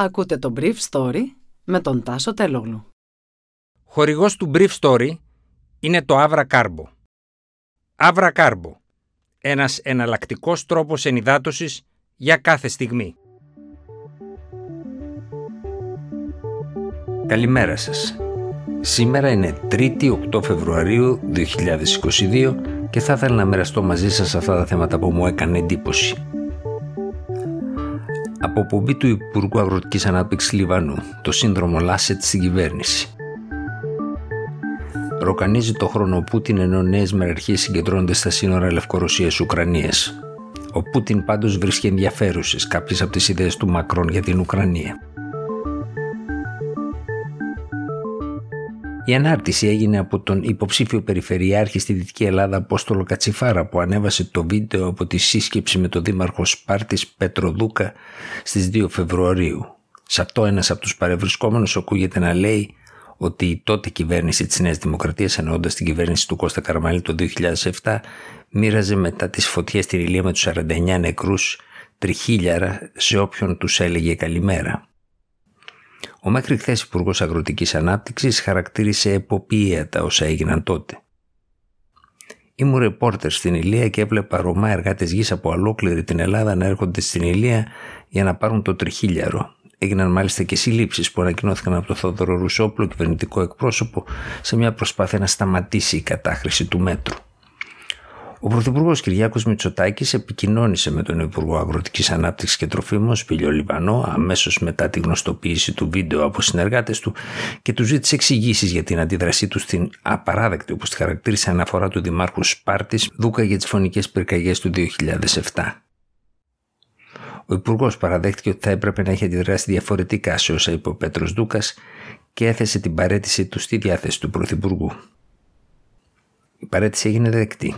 Ακούτε το Brief Story με τον Τάσο Τελόγλου. Χορηγός του Brief Story είναι το Avra Carbo. Avra Carbo. Ένας εναλλακτικός τρόπος ενυδάτωσης για κάθε στιγμή. Καλημέρα σας. Σήμερα είναι 3η 8 Φεβρουαρίου 2022 και θα ήθελα να μοιραστώ μαζί σας αυτά τα θέματα που μου έκανε εντύπωση. Αποπομπή του Υπουργού Αγροτικής Ανάπτυξης Λιβανού, το σύνδρομο Λάσετ στην κυβέρνηση. Ροκανίζει το χρόνο ο Πούτιν ενώ νέες μεραρχίες συγκεντρώνονται στα σύνορα Λευκορωσία-Ουκρανία. Ο Πούτιν πάντως βρίσκει ενδιαφέρουσες κάποιες από τις ιδέες του Μακρόν για την Ουκρανία. Η ανάρτηση έγινε από τον υποψήφιο περιφερειάρχη στη Δυτική Ελλάδα Απόστολο Κατσιφάρα που ανέβασε το βίντεο από τη σύσκεψη με τον δήμαρχο Σπάρτης Πέτρο Δούκα στις 2 Φεβρουαρίου. Σε αυτό ένας από τους παρευρισκόμενους ακούγεται να λέει ότι η τότε κυβέρνηση της Νέας Δημοκρατίας εννοώντας την κυβέρνηση του Κώστα Καραμαλή το 2007 μοίραζε μετά τις φωτιές στην Ηλία με τους 49 νεκρούς τριχίλιαρα σε όποιον τους έλεγε καλημέρα. Ο μέχρι χθες Υπουργός Αγροτικής Ανάπτυξης χαρακτήρισε εποπία τα όσα έγιναν τότε. Ήμουν ρεπόρτερ στην Ηλία και έβλεπα Ρωμά εργάτες γης από ολόκληρη την Ελλάδα να έρχονται στην Ηλία για να πάρουν το τριχίλιαρο. Έγιναν μάλιστα και συλλήψεις που ανακοινώθηκαν από τον Θόδωρο Ρουσόπουλο, κυβερνητικό εκπρόσωπο, σε μια προσπάθεια να σταματήσει η κατάχρηση του μέτρου. Ο Πρωθυπουργός Κυριάκος Μητσοτάκης επικοινώνησε με τον Υπουργό Αγροτικής Ανάπτυξης και Τροφίμων, Σπηλιό Λιβανό, αμέσως μετά τη γνωστοποίηση του βίντεο από συνεργάτες του και του ζήτησε εξηγήσεις για την αντίδρασή του στην απαράδεκτη, όπως τη χαρακτήρισε αναφορά του Δημάρχου Σπάρτης Δούκα για τις φωνικές πυρκαγιές του 2007. Ο Υπουργός παραδέχτηκε ότι θα έπρεπε να έχει αντιδράσει διαφορετικά σε όσα είπε ο Πέτρος Δούκας και έθεσε την παρέτησή του στη διάθεση του Πρωθυπουργού. Η παρέτηση έγινε δεκτή.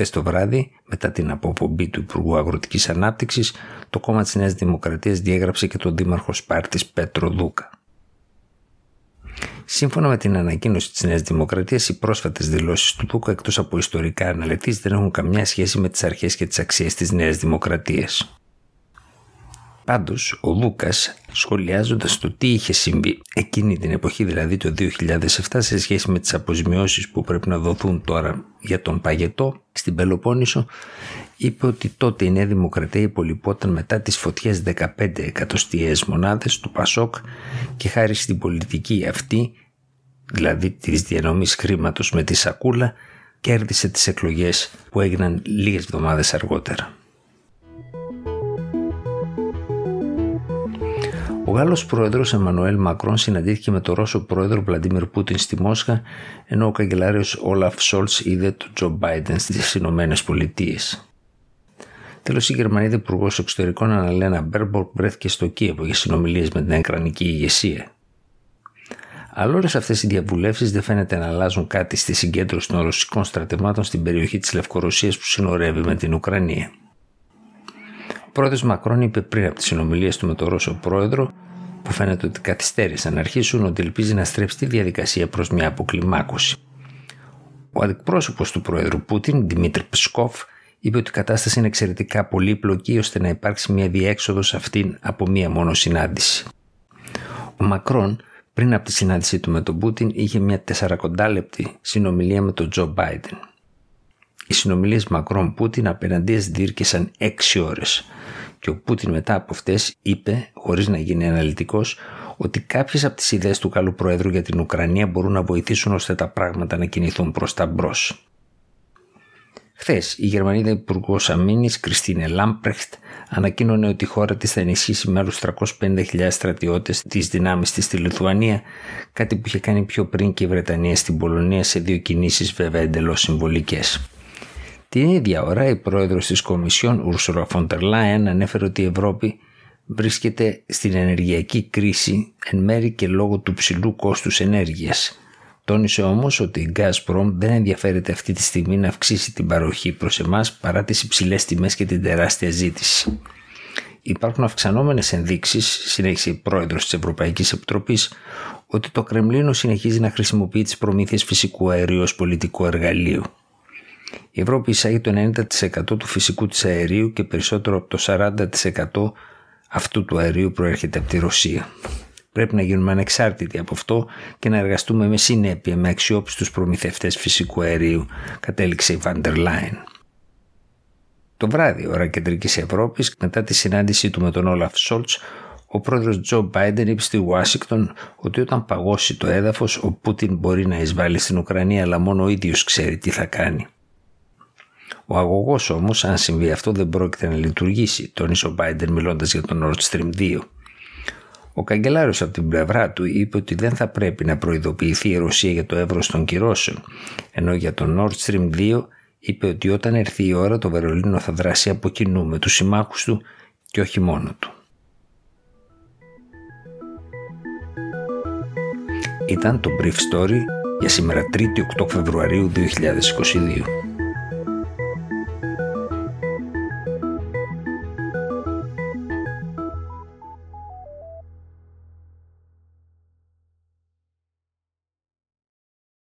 Χθε το βράδυ, μετά την αποπομπή του Υπουργού Αγροτικής Ανάπτυξης, το κόμμα της Νέας Δημοκρατίας διέγραψε και τον δήμαρχο Σπάρτης Πέτρο Δούκα. Σύμφωνα με την ανακοίνωση της Νέας Δημοκρατίας, οι πρόσφατες δηλώσεις του Δούκα, εκτός από ιστορικά αναλυτής, δεν έχουν καμιά σχέση με τις αρχές και τις αξίες της Νέας Δημοκρατίας. Πάντως, ο Λούκα, σχολιάζοντας το τι είχε συμβεί εκείνη την εποχή, δηλαδή το 2007, σε σχέση με τις αποζημιώσεις που πρέπει να δοθούν τώρα για τον Παγετό στην Πελοπόννησο, είπε ότι τότε η Νέα Δημοκρατία υπολοιπόταν μετά τις φωτιές 15 εκατοστιαίες μονάδες του Πασόκ και χάρη στην πολιτική αυτή, δηλαδή της διανομής χρήματος με τη σακούλα, κέρδισε τις εκλογές που έγιναν λίγες εβδομάδες αργότερα. Ο Γάλλος πρόεδρος Εμμανουέλ Μακρόν συναντήθηκε με τον Ρώσο πρόεδρο Βλαντίμιρ Πούτιν στη Μόσχα, ενώ ο καγκελάριος Όλαφ Σόλτς είδε τον Τζο Μπάιντεν στις Ηνωμένες Πολιτείες. Τέλος, η Γερμανίδα Υπουργός Εξωτερικών Αναλένα Μπέρμπορκ βρέθηκε στο Κίεβο για συνομιλίες με την Εκρανική ηγεσία. Αλλά όλες αυτές οι διαβουλεύσεις δεν φαίνεται να αλλάζουν κάτι στη συγκέντρωση των ρωσικών στρατευμάτων στην περιοχή της Λευκορωσίας που συνορεύει με την Ουκρανία. Ο πρόεδρος Μακρόν είπε πριν από τις συνομιλίες του με τον Ρώσο πρόεδρο, που φαίνεται ότι καθυστέρησαν να αρχίσουν, ότι ελπίζει να στρέψει τη διαδικασία προς μια αποκλιμάκωση. Ο αντιπρόσωπος του πρόεδρου Πούτιν, Δημήτρη Πσκόφ, είπε ότι η κατάσταση είναι εξαιρετικά πολύπλοκη ώστε να υπάρξει μια διέξοδος αυτήν από μία μόνο συνάντηση. Ο Μακρόν, πριν από τη συνάντησή του με τον Πούτιν, είχε μια τεσσαρακοντάλεπτη συνομιλία με τον Τζο Μπάιντεν. Οι συνομιλίες Μακρόν-Πούτιν απέναντίας διήρκεσαν 6 ώρες και ο Πούτιν μετά από αυτές είπε, χωρίς να γίνει αναλυτικός, ότι κάποιες από τις ιδέες του καλού Προέδρου για την Ουκρανία μπορούν να βοηθήσουν ώστε τα πράγματα να κινηθούν προς τα μπρος. Χθες, η Γερμανίδα Υπουργός Αμήνης, Κριστίνε Λάμπρεχτ, ανακοίνωνε ότι η χώρα της θα ενισχύσει με άλλους 350.000 στρατιώτες τις δυνάμεις της στη Λιθουανία, κάτι που είχε κάνει πιο πριν και η Βρετανία στην Πολωνία σε δύο κινήσεις βέβαια εντελώς συμβολικές. Την ίδια ώρα η πρόεδρος της Κομισιόν Ούρσουρα Φοντερ Λάιεν ανέφερε ότι η Ευρώπη βρίσκεται στην ενεργειακή κρίση εν μέρη και λόγω του ψηλού κόστους ενέργειας. Τόνισε όμως ότι η Gazprom δεν ενδιαφέρεται αυτή τη στιγμή να αυξήσει την παροχή προς εμάς παρά τις υψηλές τιμές και την τεράστια ζήτηση. Υπάρχουν αυξανόμενες ενδείξεις, συνέχισε η πρόεδρος της Ευρωπαϊκής Επιτροπής, ότι το Κρεμλίνο συνεχίζει να χρησιμοποιεί τις προμήθειες φυσικού αερίου ως πολιτικό εργαλείο. Η Ευρώπη εισάγει το 90% του φυσικού της αερίου και περισσότερο από το 40% αυτού του αερίου προέρχεται από τη Ρωσία. Πρέπει να γίνουμε ανεξάρτητοι από αυτό και να εργαστούμε με συνέπεια με αξιόπιστους προμηθευτές φυσικού αερίου, κατέληξε η Βάντερ Λάιν. Το βράδυ, ώρα κεντρικής Ευρώπης, μετά τη συνάντησή του με τον Όλαφ Σόλτς, ο πρόεδρος Τζο Μπάιντεν είπε στη Ουάσιγκτον ότι όταν παγώσει το έδαφος ο Πούτιν μπορεί να εισβάλλει στην Ουκρανία αλλά μόνο ο ίδιος ξέρει τι θα κάνει. Ο αγωγός όμως, αν συμβεί αυτό, δεν πρόκειται να λειτουργήσει, τόνισε ο Μπάιντεν μιλώντας για τον Nord Stream 2. Ο καγκελάριος από την πλευρά του είπε ότι δεν θα πρέπει να προειδοποιηθεί η Ρωσία για το εύρος των κυρώσεων, ενώ για τον Nord Stream 2 είπε ότι όταν έρθει η ώρα το Βερολίνο θα δράσει από κοινού με τους συμμάχους του και όχι μόνο του. Ήταν το Brief Story για σήμερα 3η 8 Φεβρουαρίου 2022.